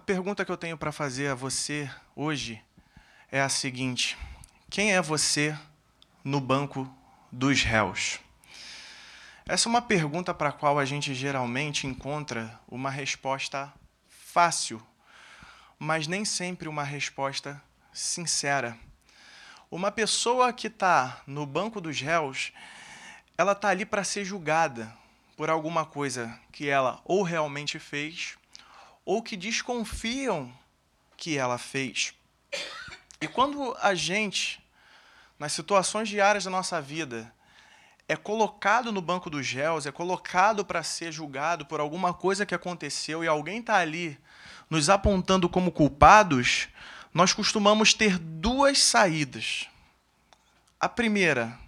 A pergunta que eu tenho para fazer a você hoje é a seguinte: quem é você no banco dos réus? Essa é uma pergunta para a qual a gente geralmente encontra uma resposta fácil, mas nem sempre uma resposta sincera. Uma pessoa que está no banco dos réus, ela está ali para ser julgada por alguma coisa que ela ou realmente fez ou que desconfiam que ela fez. E quando a gente, nas situações diárias da nossa vida, é colocado no banco dos réus, é colocado para ser julgado por alguma coisa que aconteceu e alguém está ali nos apontando como culpados, nós costumamos ter duas saídas. A primeira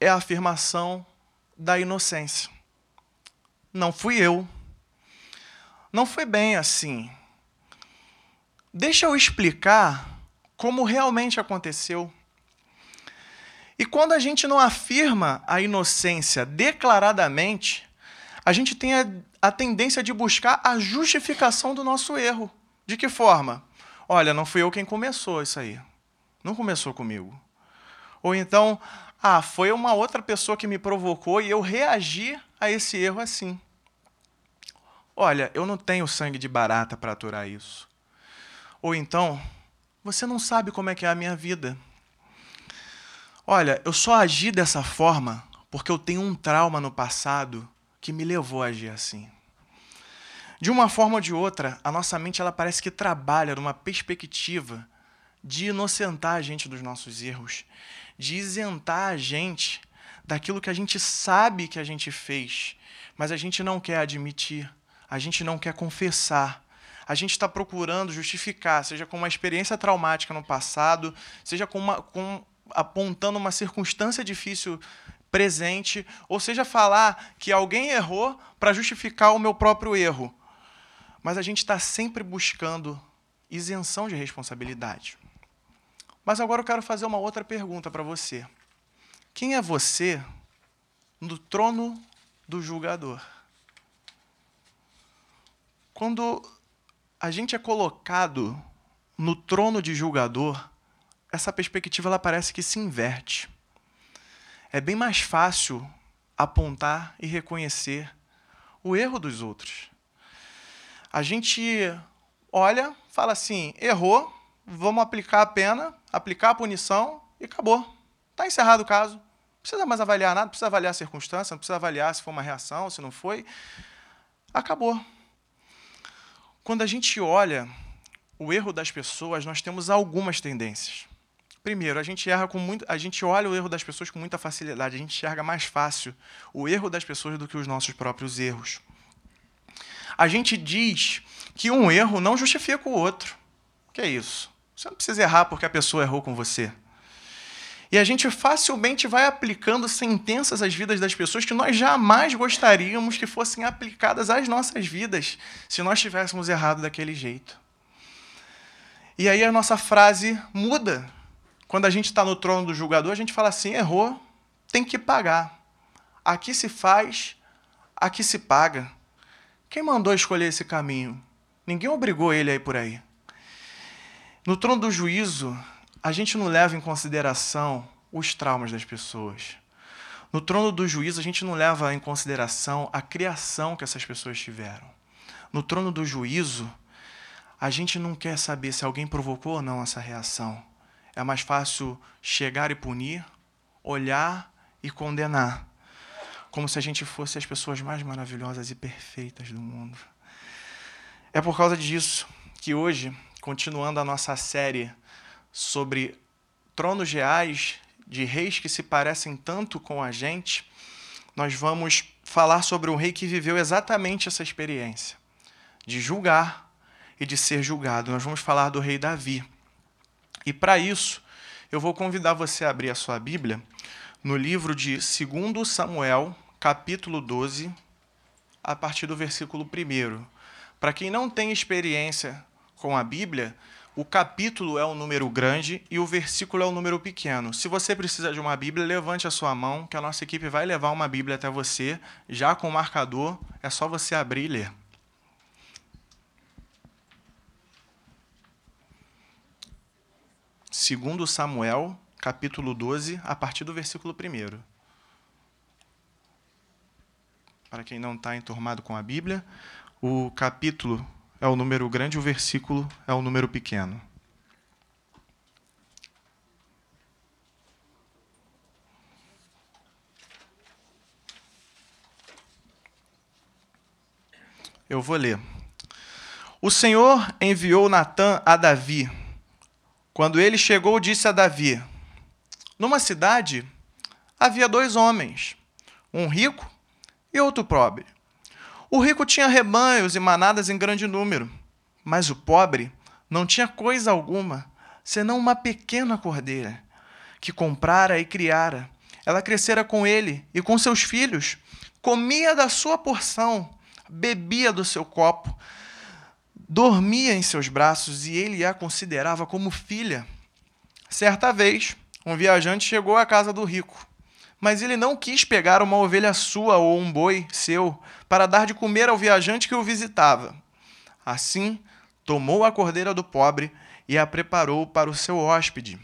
é a afirmação da inocência. Não fui eu. Não foi bem assim. Deixa eu explicar como realmente aconteceu. E quando a gente não afirma a inocência declaradamente, a gente tem a, a, tendência de buscar a justificação do nosso erro. De que forma? Olha, não fui eu quem começou isso aí. Não começou comigo. Ou então, ah, foi uma outra pessoa que me provocou e eu reagi a esse erro assim. Olha, eu não tenho sangue de barata para aturar isso. Ou então, você não sabe como é que é a minha vida. Olha, eu só agi dessa forma porque eu tenho um trauma no passado que me levou a agir assim. De uma forma ou de outra, a nossa mente ela parece que trabalha numa perspectiva de inocentar a gente dos nossos erros, de isentar a gente daquilo que a gente sabe que a gente fez, mas a gente não quer admitir, a gente não quer confessar. A gente está procurando justificar, seja com uma experiência traumática no passado, seja com, uma, com apontando uma circunstância difícil presente, ou seja, falar que alguém errou para justificar o meu próprio erro. Mas a gente está sempre buscando isenção de responsabilidade. Mas agora eu quero fazer uma outra pergunta para você. Quem é você no trono do julgador? Quando a gente é colocado no trono de julgador, essa perspectiva ela parece que se inverte. É bem mais fácil apontar e reconhecer o erro dos outros. A gente olha, fala assim: errou, vamos aplicar a pena, aplicar a punição e acabou. Está encerrado o caso. Não precisa mais avaliar nada, não precisa avaliar a circunstância, não precisa avaliar se foi uma reação, se não foi. Acabou. Quando a gente olha o erro das pessoas, nós temos algumas tendências. Primeiro, a gente erra com muito, a gente olha o erro das pessoas com muita facilidade, a gente enxerga mais fácil o erro das pessoas do que os nossos próprios erros. A gente diz que um erro não justifica o outro. Que é isso? Você não precisa errar porque a pessoa errou com você. E a gente facilmente vai aplicando sentenças às vidas das pessoas que nós jamais gostaríamos que fossem aplicadas às nossas vidas se nós tivéssemos errado daquele jeito. E aí a nossa frase muda. Quando a gente está no trono do julgador, a gente fala assim: errou, tem que pagar. Aqui se faz, aqui se paga. Quem mandou escolher esse caminho? Ninguém obrigou ele a ir por aí. No trono do juízo, a gente não leva em consideração os traumas das pessoas. No trono do juízo, a gente não leva em consideração a criação que essas pessoas tiveram. No trono do juízo, a gente não quer saber se alguém provocou ou não essa reação. É mais fácil chegar e punir, olhar e condenar, como se a gente fosse as pessoas mais maravilhosas e perfeitas do mundo. É por causa disso que hoje continuando a nossa série sobre tronos reais de reis que se parecem tanto com a gente, nós vamos falar sobre um rei que viveu exatamente essa experiência de julgar e de ser julgado. Nós vamos falar do rei Davi. E para isso, eu vou convidar você a abrir a sua Bíblia no livro de 2 Samuel, capítulo 12, a partir do versículo 1. Para quem não tem experiência com a Bíblia, o capítulo é um número grande e o versículo é um número pequeno. Se você precisa de uma Bíblia, levante a sua mão, que a nossa equipe vai levar uma Bíblia até você, já com o marcador, é só você abrir e ler. Segundo Samuel, capítulo 12, a partir do versículo 1. Para quem não está enturmado com a Bíblia, o capítulo é o número grande, o versículo é o número pequeno. Eu vou ler. O Senhor enviou Natã a Davi. Quando ele chegou, disse a Davi: Numa cidade havia dois homens, um rico e outro pobre. O rico tinha rebanhos e manadas em grande número, mas o pobre não tinha coisa alguma, senão uma pequena cordeira, que comprara e criara. Ela crescera com ele e com seus filhos, comia da sua porção bebia do seu copo, dormia em seus braços e ele a considerava como filha. Certa vez, um viajante chegou à casa do rico, mas ele não quis pegar uma ovelha sua ou um boi seu para dar de comer ao viajante que o visitava. Assim, tomou a cordeira do pobre e a preparou para o seu hóspede.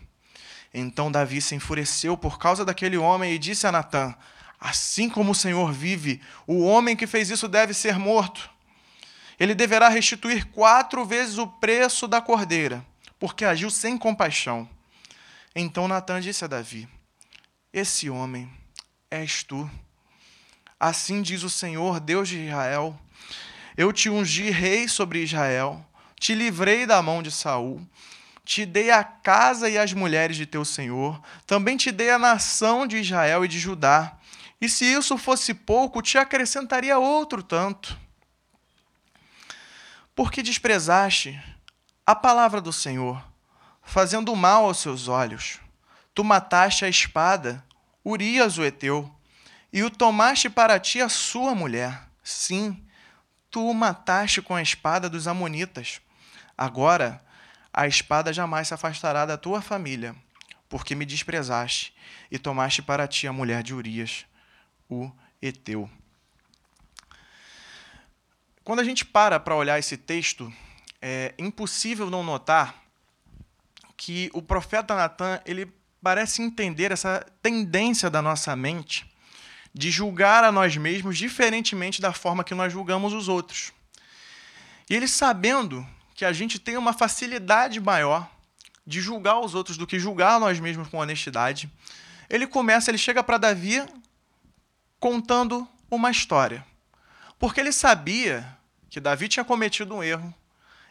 Então Davi se enfureceu por causa daquele homem e disse a Natã: Assim como o Senhor vive, o homem que fez isso deve ser morto. Ele deverá restituir quatro vezes o preço da cordeira, porque agiu sem compaixão. Então Natan disse a Davi: Esse homem és tu. Assim diz o Senhor, Deus de Israel: Eu te ungi rei sobre Israel, te livrei da mão de Saul, te dei a casa e as mulheres de teu senhor, também te dei a nação de Israel e de Judá. E se isso fosse pouco, te acrescentaria outro tanto. Porque desprezaste a palavra do Senhor, fazendo mal aos seus olhos. Tu mataste a espada, Urias o Eteu, e o tomaste para ti a sua mulher. Sim, tu o mataste com a espada dos Amonitas. Agora, a espada jamais se afastará da tua família, porque me desprezaste e tomaste para ti a mulher de Urias o Eteu. Quando a gente para para olhar esse texto, é impossível não notar que o profeta Natan ele parece entender essa tendência da nossa mente de julgar a nós mesmos diferentemente da forma que nós julgamos os outros. E ele sabendo que a gente tem uma facilidade maior de julgar os outros do que julgar nós mesmos com honestidade, ele começa, ele chega para Davi contando uma história. Porque ele sabia que Davi tinha cometido um erro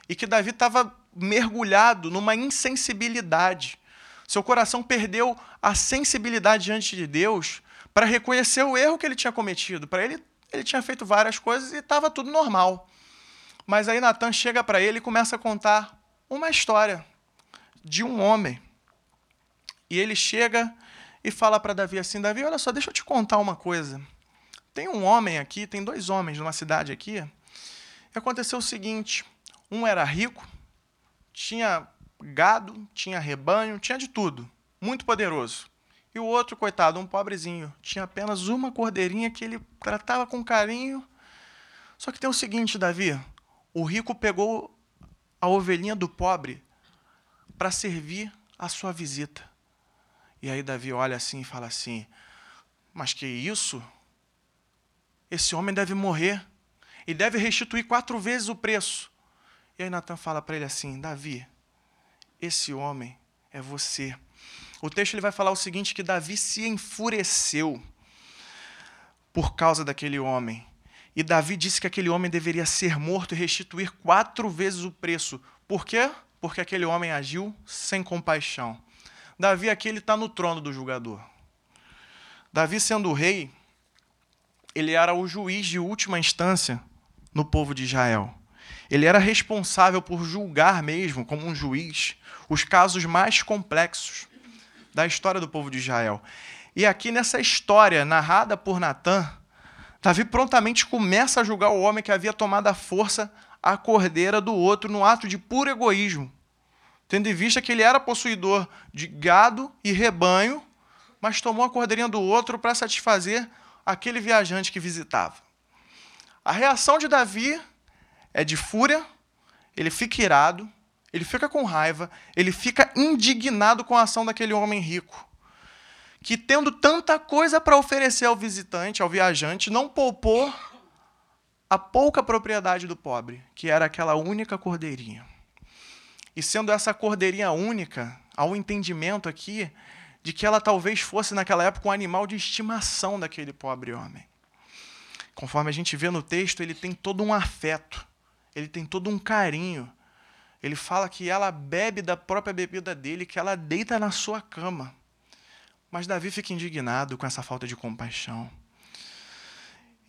e que Davi estava mergulhado numa insensibilidade. Seu coração perdeu a sensibilidade diante de Deus para reconhecer o erro que ele tinha cometido. Para ele, ele tinha feito várias coisas e estava tudo normal. Mas aí Natan chega para ele e começa a contar uma história de um homem. E ele chega e fala para Davi assim: Davi, olha só, deixa eu te contar uma coisa. Tem um homem aqui, tem dois homens numa cidade aqui. E aconteceu o seguinte: um era rico, tinha gado, tinha rebanho, tinha de tudo, muito poderoso. E o outro, coitado, um pobrezinho, tinha apenas uma cordeirinha que ele tratava com carinho. Só que tem o seguinte, Davi: o rico pegou a ovelhinha do pobre para servir a sua visita. E aí Davi olha assim e fala assim: Mas que isso? Esse homem deve morrer e deve restituir quatro vezes o preço. E aí Natan fala para ele assim: Davi, esse homem é você. O texto ele vai falar o seguinte: que Davi se enfureceu por causa daquele homem. E Davi disse que aquele homem deveria ser morto e restituir quatro vezes o preço. Por quê? Porque aquele homem agiu sem compaixão. Davi aqui ele está no trono do julgador. Davi sendo o rei, ele era o juiz de última instância no povo de Israel. Ele era responsável por julgar mesmo, como um juiz, os casos mais complexos da história do povo de Israel. E aqui nessa história narrada por Natã, Davi prontamente começa a julgar o homem que havia tomado a força a cordeira do outro no ato de puro egoísmo tendo em vista que ele era possuidor de gado e rebanho, mas tomou a cordeirinha do outro para satisfazer aquele viajante que visitava. A reação de Davi é de fúria, ele fica irado, ele fica com raiva, ele fica indignado com a ação daquele homem rico, que tendo tanta coisa para oferecer ao visitante, ao viajante, não poupou a pouca propriedade do pobre, que era aquela única cordeirinha. E sendo essa cordeirinha única, há um entendimento aqui de que ela talvez fosse naquela época um animal de estimação daquele pobre homem. Conforme a gente vê no texto, ele tem todo um afeto, ele tem todo um carinho. Ele fala que ela bebe da própria bebida dele, que ela deita na sua cama. Mas Davi fica indignado com essa falta de compaixão.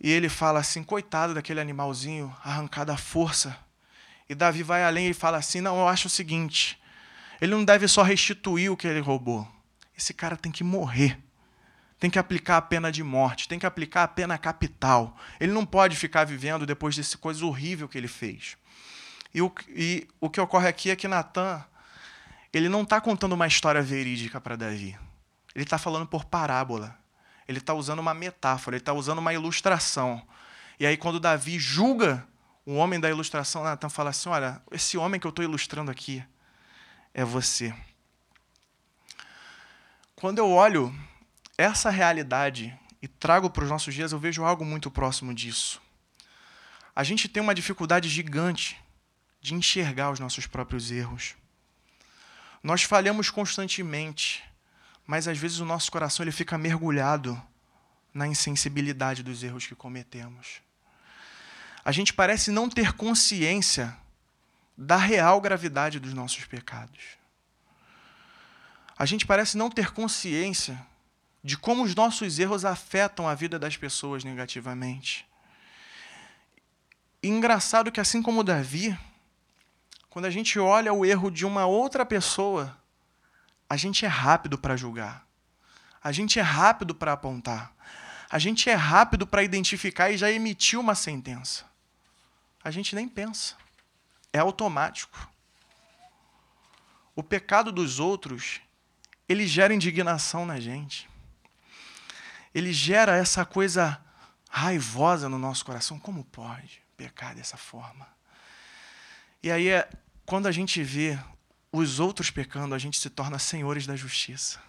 E ele fala assim: coitado daquele animalzinho arrancado à força. E Davi vai além e fala assim: não, eu acho o seguinte: ele não deve só restituir o que ele roubou. Esse cara tem que morrer tem que aplicar a pena de morte, tem que aplicar a pena capital. Ele não pode ficar vivendo depois desse coisa horrível que ele fez. E o, e o que ocorre aqui é que Natan, ele não está contando uma história verídica para Davi. Ele está falando por parábola. Ele está usando uma metáfora, ele está usando uma ilustração. E aí, quando Davi julga o homem da ilustração, Natan fala assim: Olha, esse homem que eu estou ilustrando aqui é você. Quando eu olho essa realidade e trago para os nossos dias, eu vejo algo muito próximo disso. A gente tem uma dificuldade gigante de enxergar os nossos próprios erros. Nós falhamos constantemente, mas às vezes o nosso coração ele fica mergulhado na insensibilidade dos erros que cometemos. A gente parece não ter consciência da real gravidade dos nossos pecados. A gente parece não ter consciência de como os nossos erros afetam a vida das pessoas negativamente. E engraçado que, assim como Davi, quando a gente olha o erro de uma outra pessoa, a gente é rápido para julgar, a gente é rápido para apontar, a gente é rápido para identificar e já emitir uma sentença. A gente nem pensa, é automático. O pecado dos outros, ele gera indignação na gente ele gera essa coisa raivosa no nosso coração. Como pode pecar dessa forma? E aí, é, quando a gente vê os outros pecando, a gente se torna senhores da justiça.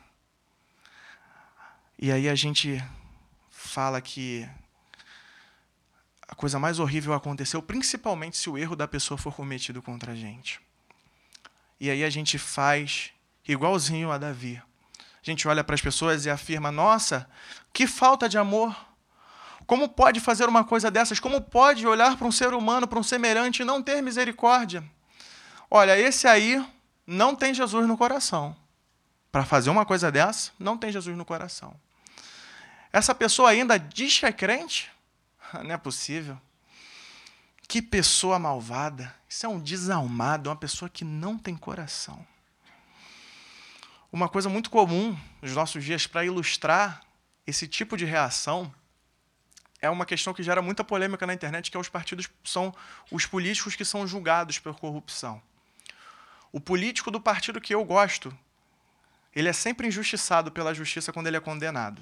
E aí a gente fala que a coisa mais horrível aconteceu, principalmente se o erro da pessoa for cometido contra a gente. E aí a gente faz igualzinho a Davi. A gente olha para as pessoas e afirma: nossa, que falta de amor. Como pode fazer uma coisa dessas? Como pode olhar para um ser humano, para um semelhante e não ter misericórdia? Olha, esse aí não tem Jesus no coração. Para fazer uma coisa dessa, não tem Jesus no coração. Essa pessoa ainda diz que é crente? Não é possível. Que pessoa malvada. Isso é um desalmado, uma pessoa que não tem coração. Uma coisa muito comum nos nossos dias para ilustrar esse tipo de reação é uma questão que gera muita polêmica na internet, que é os partidos são os políticos que são julgados por corrupção. O político do partido que eu gosto, ele é sempre injustiçado pela justiça quando ele é condenado.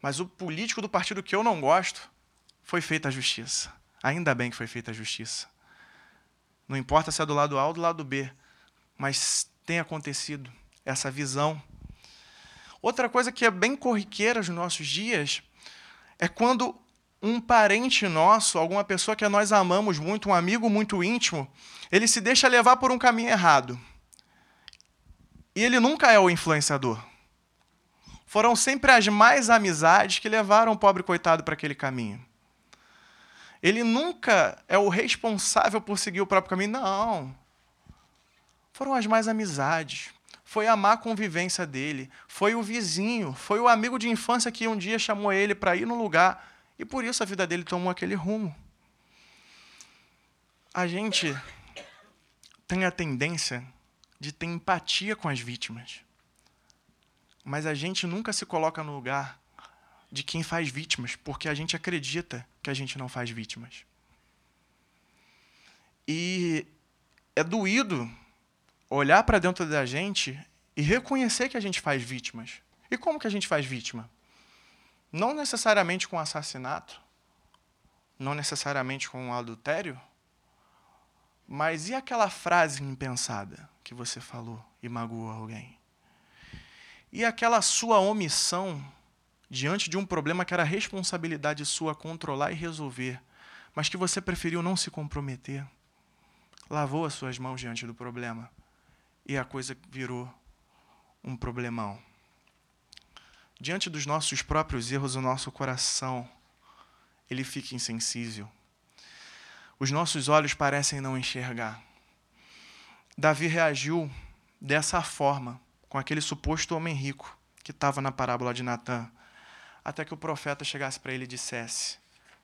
Mas o político do partido que eu não gosto, foi feita a justiça. Ainda bem que foi feita a justiça. Não importa se é do lado A ou do lado B, mas tem acontecido essa visão. Outra coisa que é bem corriqueira nos nossos dias é quando um parente nosso, alguma pessoa que nós amamos muito, um amigo muito íntimo, ele se deixa levar por um caminho errado. E ele nunca é o influenciador. Foram sempre as mais amizades que levaram o pobre coitado para aquele caminho. Ele nunca é o responsável por seguir o próprio caminho, não. Foram as mais amizades foi a má convivência dele, foi o vizinho, foi o amigo de infância que um dia chamou ele para ir no lugar e por isso a vida dele tomou aquele rumo. A gente tem a tendência de ter empatia com as vítimas, mas a gente nunca se coloca no lugar de quem faz vítimas, porque a gente acredita que a gente não faz vítimas. E é doído olhar para dentro da gente e reconhecer que a gente faz vítimas. E como que a gente faz vítima? Não necessariamente com assassinato, não necessariamente com adultério, Mas e aquela frase impensada que você falou e magoou alguém? E aquela sua omissão diante de um problema que era responsabilidade sua controlar e resolver, mas que você preferiu não se comprometer? Lavou as suas mãos diante do problema e a coisa virou um problemão. Diante dos nossos próprios erros, o nosso coração ele fica insensível. Os nossos olhos parecem não enxergar. Davi reagiu dessa forma com aquele suposto homem rico que estava na parábola de Natã, até que o profeta chegasse para ele e dissesse: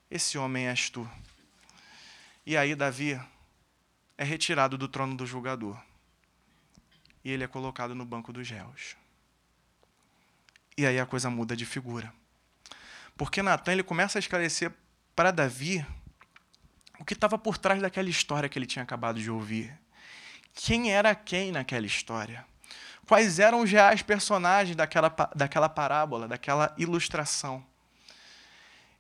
Esse homem és tu. E aí Davi é retirado do trono do julgador e ele é colocado no banco dos réus. E aí a coisa muda de figura. Porque Natan ele começa a esclarecer para Davi o que estava por trás daquela história que ele tinha acabado de ouvir. Quem era quem naquela história? Quais eram os reais personagens daquela, daquela parábola, daquela ilustração?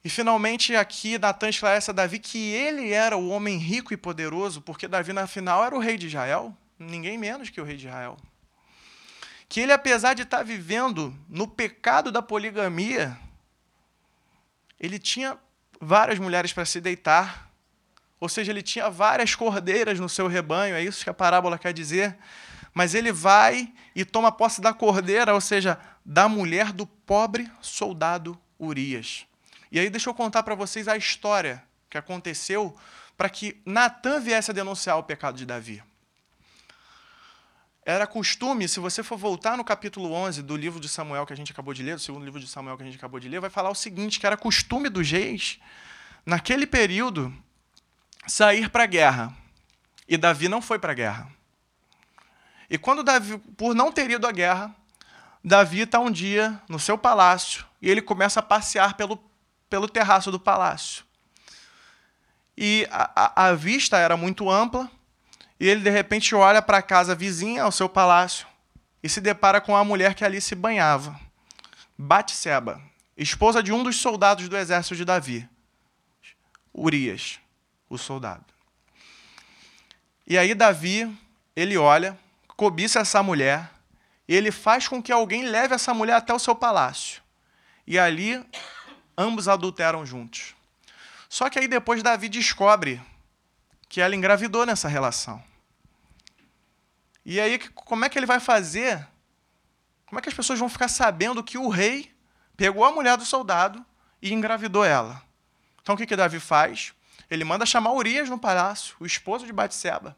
E finalmente aqui Natan esclarece a Davi que ele era o homem rico e poderoso, porque Davi, na final, era o rei de Israel ninguém menos que o rei de Israel. Que ele, apesar de estar vivendo no pecado da poligamia, ele tinha várias mulheres para se deitar, ou seja, ele tinha várias cordeiras no seu rebanho, é isso que a parábola quer dizer. Mas ele vai e toma posse da cordeira, ou seja, da mulher do pobre soldado Urias. E aí deixa eu contar para vocês a história que aconteceu para que Natan viesse a denunciar o pecado de Davi. Era costume, se você for voltar no capítulo 11 do livro de Samuel que a gente acabou de ler, do segundo livro de Samuel que a gente acabou de ler, vai falar o seguinte, que era costume dos reis, naquele período, sair para a guerra. E Davi não foi para a guerra. E quando Davi, por não ter ido à guerra, Davi está um dia no seu palácio e ele começa a passear pelo, pelo terraço do palácio. E a, a, a vista era muito ampla, e ele de repente olha para a casa vizinha ao seu palácio e se depara com a mulher que ali se banhava. Batseba, esposa de um dos soldados do exército de Davi, Urias, o soldado. E aí Davi, ele olha, cobiça essa mulher, e ele faz com que alguém leve essa mulher até o seu palácio. E ali ambos adulteram juntos. Só que aí depois Davi descobre que ela engravidou nessa relação. E aí, como é que ele vai fazer? Como é que as pessoas vão ficar sabendo que o rei pegou a mulher do soldado e engravidou ela? Então, o que, que Davi faz? Ele manda chamar Urias no palácio, o esposo de Batseba.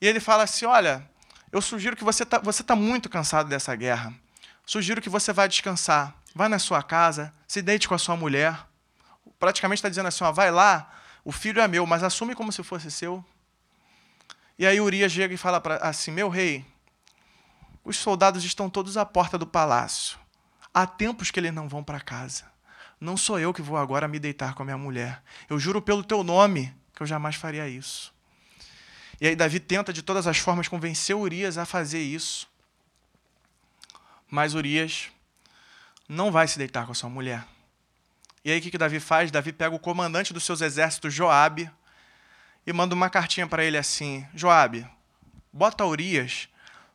E ele fala assim: Olha, eu sugiro que você está você tá muito cansado dessa guerra. Sugiro que você vá descansar. Vá na sua casa, se deite com a sua mulher. Praticamente está dizendo assim: ó, vai lá, o filho é meu, mas assume como se fosse seu. E aí Urias chega e fala assim: Meu rei, os soldados estão todos à porta do palácio. Há tempos que eles não vão para casa. Não sou eu que vou agora me deitar com a minha mulher. Eu juro pelo teu nome que eu jamais faria isso. E aí Davi tenta de todas as formas convencer Urias a fazer isso. Mas Urias não vai se deitar com a sua mulher. E aí o que, que Davi faz? Davi pega o comandante dos seus exércitos, Joabe, e manda uma cartinha para ele assim: Joabe, bota Urias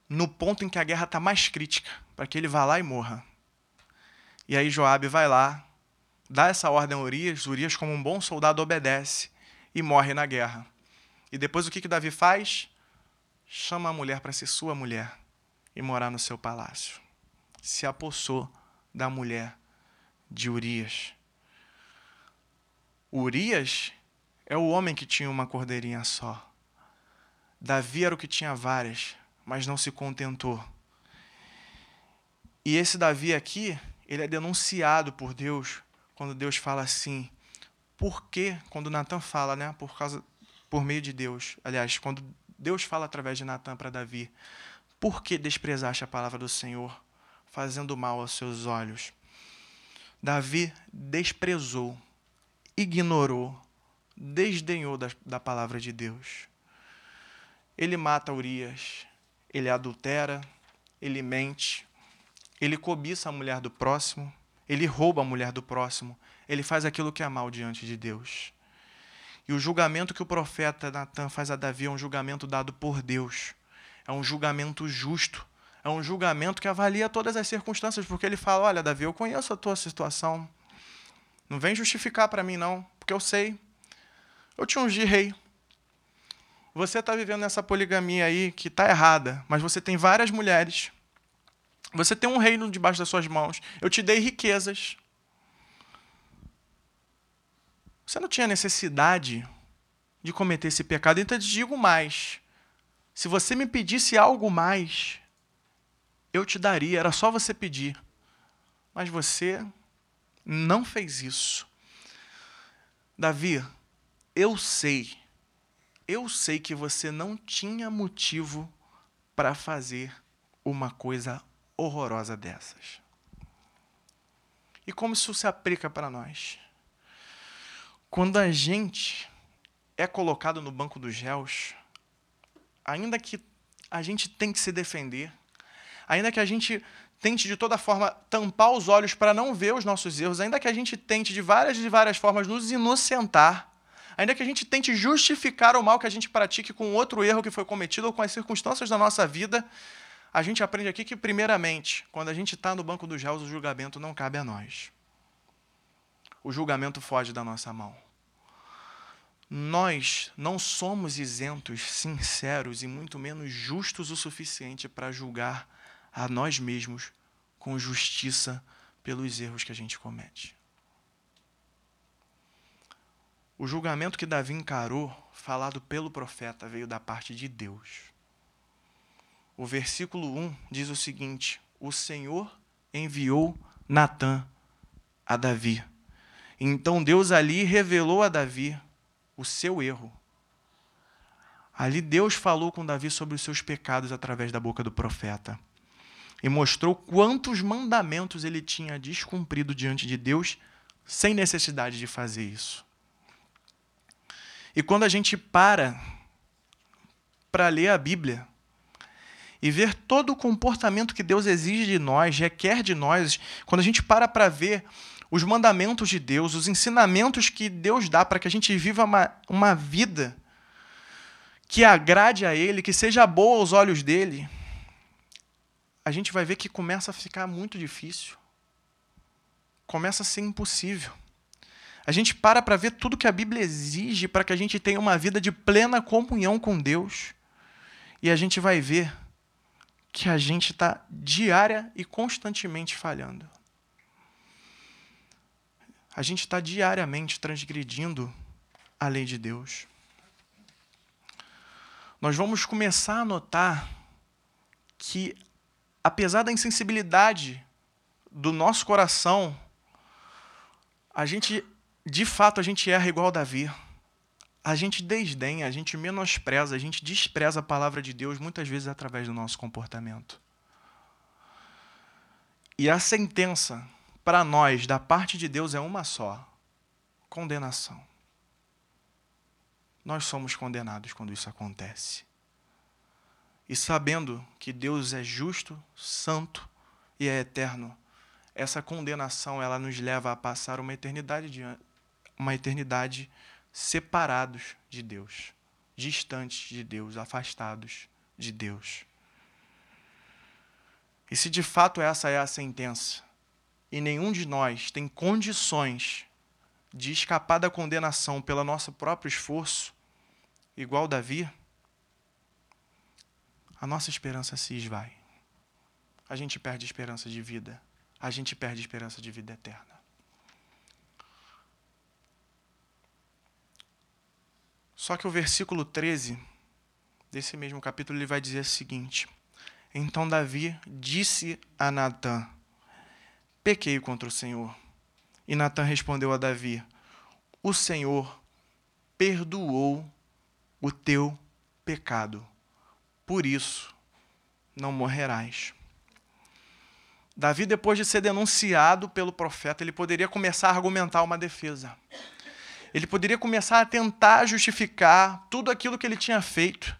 no ponto em que a guerra está mais crítica, para que ele vá lá e morra. E aí Joabe vai lá, dá essa ordem a Urias, Urias, como um bom soldado, obedece e morre na guerra. E depois o que, que Davi faz? Chama a mulher para ser sua mulher e morar no seu palácio. Se apossou da mulher de Urias. Urias é o homem que tinha uma cordeirinha só. Davi era o que tinha várias, mas não se contentou. E esse Davi aqui, ele é denunciado por Deus quando Deus fala assim. Por que, quando Natan fala, né, por causa por meio de Deus, aliás, quando Deus fala através de Natan para Davi, por que desprezaste a palavra do Senhor, fazendo mal aos seus olhos? Davi desprezou ignorou, desdenhou da, da palavra de Deus. Ele mata Urias, ele adultera, ele mente, ele cobiça a mulher do próximo, ele rouba a mulher do próximo, ele faz aquilo que é mal diante de Deus. E o julgamento que o profeta Natan faz a Davi é um julgamento dado por Deus. É um julgamento justo. É um julgamento que avalia todas as circunstâncias, porque ele fala: Olha, Davi, eu conheço a tua situação. Não vem justificar para mim, não, porque eu sei. Eu te ungi rei. Você está vivendo nessa poligamia aí que está errada, mas você tem várias mulheres. Você tem um reino debaixo das suas mãos. Eu te dei riquezas. Você não tinha necessidade de cometer esse pecado. Então eu te digo mais. Se você me pedisse algo mais, eu te daria. Era só você pedir. Mas você não fez isso. Davi, eu sei, eu sei que você não tinha motivo para fazer uma coisa horrorosa dessas. E como isso se aplica para nós? Quando a gente é colocado no banco dos réus, ainda que a gente tem que se defender, ainda que a gente tente de toda forma tampar os olhos para não ver os nossos erros, ainda que a gente tente de várias e várias formas nos inocentar, ainda que a gente tente justificar o mal que a gente pratique com outro erro que foi cometido ou com as circunstâncias da nossa vida, a gente aprende aqui que, primeiramente, quando a gente está no banco dos réus, o julgamento não cabe a nós o julgamento foge da nossa mão. Nós não somos isentos, sinceros e muito menos justos o suficiente para julgar a nós mesmos com justiça pelos erros que a gente comete. O julgamento que Davi encarou, falado pelo profeta, veio da parte de Deus. O versículo 1 diz o seguinte: O Senhor enviou Natã a Davi então Deus ali revelou a Davi o seu erro. Ali Deus falou com Davi sobre os seus pecados através da boca do profeta. E mostrou quantos mandamentos ele tinha descumprido diante de Deus sem necessidade de fazer isso. E quando a gente para para ler a Bíblia e ver todo o comportamento que Deus exige de nós, requer de nós, quando a gente para para ver os mandamentos de Deus, os ensinamentos que Deus dá para que a gente viva uma, uma vida que agrade a Ele, que seja boa aos olhos dele, a gente vai ver que começa a ficar muito difícil. Começa a ser impossível. A gente para para ver tudo que a Bíblia exige para que a gente tenha uma vida de plena comunhão com Deus. E a gente vai ver que a gente está diária e constantemente falhando a gente está diariamente transgredindo a lei de Deus. Nós vamos começar a notar que, apesar da insensibilidade do nosso coração, a gente, de fato, a gente erra igual Davi. A gente desdenha, a gente menospreza, a gente despreza a palavra de Deus muitas vezes através do nosso comportamento. E a sentença para nós, da parte de Deus, é uma só: condenação. Nós somos condenados quando isso acontece. E sabendo que Deus é justo, santo e é eterno, essa condenação ela nos leva a passar uma eternidade de, uma eternidade separados de Deus, distantes de Deus, afastados de Deus. E se de fato essa é a sentença, e nenhum de nós tem condições de escapar da condenação pelo nosso próprio esforço, igual Davi, a nossa esperança se esvai. A gente perde esperança de vida. A gente perde esperança de vida eterna. Só que o versículo 13 desse mesmo capítulo ele vai dizer o seguinte: Então Davi disse a Natã: pequei contra o Senhor. E Natan respondeu a Davi: O Senhor perdoou o teu pecado, por isso não morrerás. Davi, depois de ser denunciado pelo profeta, ele poderia começar a argumentar uma defesa. Ele poderia começar a tentar justificar tudo aquilo que ele tinha feito.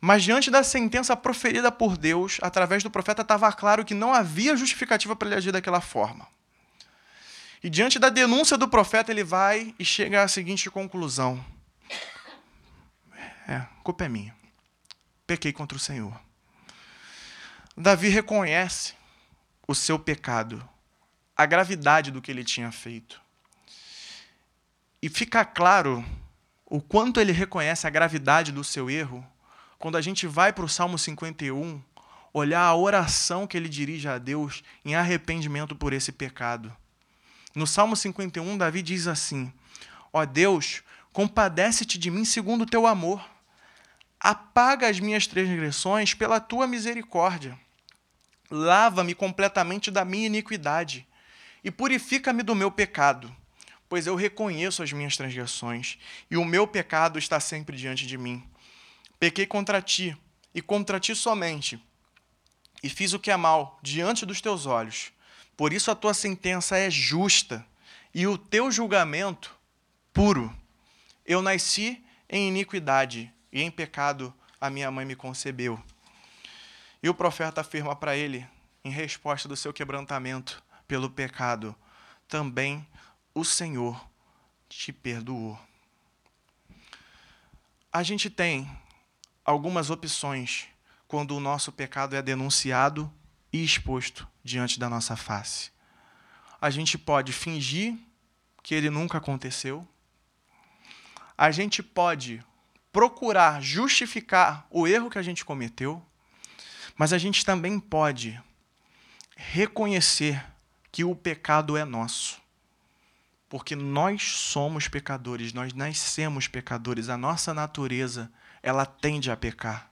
Mas diante da sentença proferida por Deus, através do profeta, estava claro que não havia justificativa para ele agir daquela forma. E diante da denúncia do profeta, ele vai e chega à seguinte conclusão: É, culpa é minha. Pequei contra o Senhor. Davi reconhece o seu pecado, a gravidade do que ele tinha feito. E fica claro o quanto ele reconhece a gravidade do seu erro quando a gente vai para o Salmo 51, olhar a oração que ele dirige a Deus em arrependimento por esse pecado. No Salmo 51, Davi diz assim: Ó Deus, compadece-te de mim segundo o teu amor. Apaga as minhas transgressões pela tua misericórdia. Lava-me completamente da minha iniquidade e purifica-me do meu pecado, pois eu reconheço as minhas transgressões e o meu pecado está sempre diante de mim. Pequei contra ti e contra ti somente, e fiz o que é mal diante dos teus olhos. Por isso a tua sentença é justa e o teu julgamento puro. Eu nasci em iniquidade e em pecado a minha mãe me concebeu. E o profeta afirma para ele, em resposta do seu quebrantamento pelo pecado, também o Senhor te perdoou. A gente tem algumas opções quando o nosso pecado é denunciado e exposto diante da nossa face. A gente pode fingir que ele nunca aconteceu. A gente pode procurar justificar o erro que a gente cometeu, mas a gente também pode reconhecer que o pecado é nosso. Porque nós somos pecadores, nós nascemos pecadores, a nossa natureza, ela tende a pecar.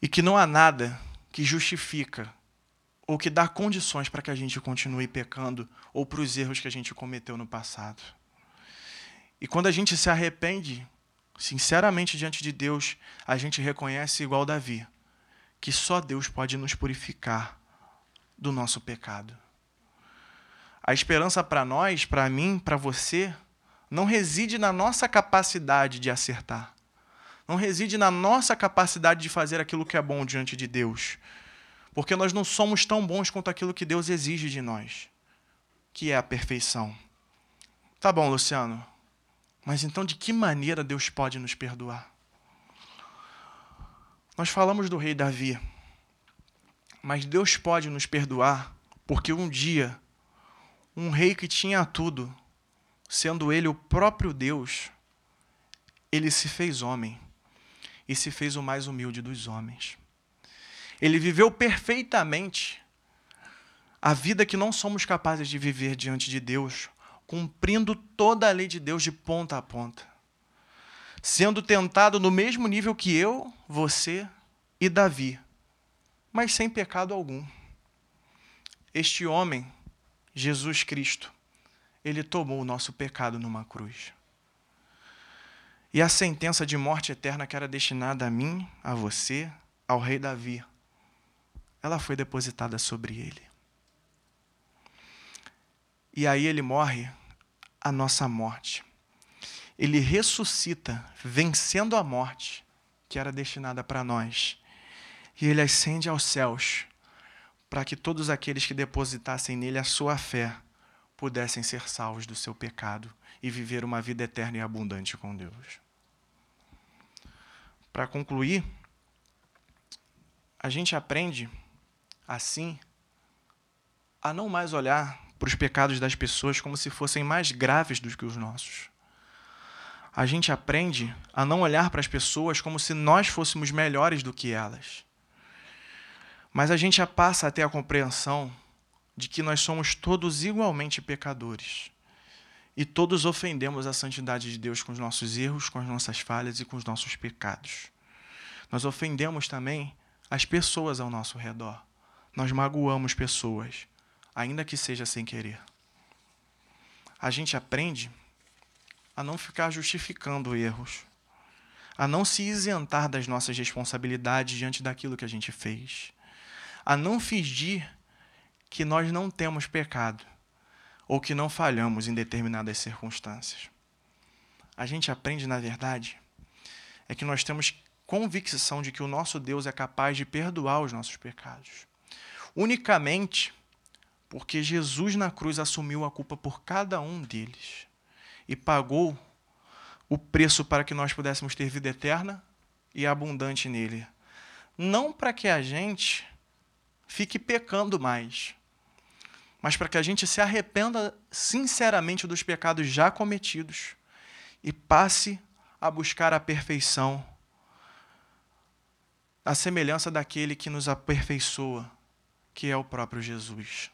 E que não há nada que justifica ou que dá condições para que a gente continue pecando ou para os erros que a gente cometeu no passado. E quando a gente se arrepende, sinceramente diante de Deus, a gente reconhece, igual Davi, que só Deus pode nos purificar do nosso pecado. A esperança para nós, para mim, para você, não reside na nossa capacidade de acertar. Não reside na nossa capacidade de fazer aquilo que é bom diante de Deus. Porque nós não somos tão bons quanto aquilo que Deus exige de nós, que é a perfeição. Tá bom, Luciano. Mas então de que maneira Deus pode nos perdoar? Nós falamos do rei Davi, mas Deus pode nos perdoar porque um dia um rei que tinha tudo, sendo ele o próprio Deus, ele se fez homem e se fez o mais humilde dos homens. Ele viveu perfeitamente a vida que não somos capazes de viver diante de Deus, cumprindo toda a lei de Deus de ponta a ponta. Sendo tentado no mesmo nível que eu, você e Davi, mas sem pecado algum. Este homem, Jesus Cristo, ele tomou o nosso pecado numa cruz. E a sentença de morte eterna que era destinada a mim, a você, ao rei Davi, ela foi depositada sobre ele. E aí ele morre a nossa morte. Ele ressuscita, vencendo a morte que era destinada para nós. E ele ascende aos céus, para que todos aqueles que depositassem nele a sua fé pudessem ser salvos do seu pecado e viver uma vida eterna e abundante com Deus. Para concluir, a gente aprende, assim, a não mais olhar para os pecados das pessoas como se fossem mais graves do que os nossos. A gente aprende a não olhar para as pessoas como se nós fôssemos melhores do que elas. Mas a gente passa a ter a compreensão de que nós somos todos igualmente pecadores. E todos ofendemos a santidade de Deus com os nossos erros, com as nossas falhas e com os nossos pecados. Nós ofendemos também as pessoas ao nosso redor. Nós magoamos pessoas ainda que seja sem querer. A gente aprende a não ficar justificando erros, a não se isentar das nossas responsabilidades diante daquilo que a gente fez, a não fingir que nós não temos pecado ou que não falhamos em determinadas circunstâncias. A gente aprende, na verdade, é que nós temos convicção de que o nosso Deus é capaz de perdoar os nossos pecados. Unicamente porque Jesus na cruz assumiu a culpa por cada um deles e pagou o preço para que nós pudéssemos ter vida eterna e abundante nele. Não para que a gente fique pecando mais, mas para que a gente se arrependa sinceramente dos pecados já cometidos e passe a buscar a perfeição, a semelhança daquele que nos aperfeiçoa, que é o próprio Jesus.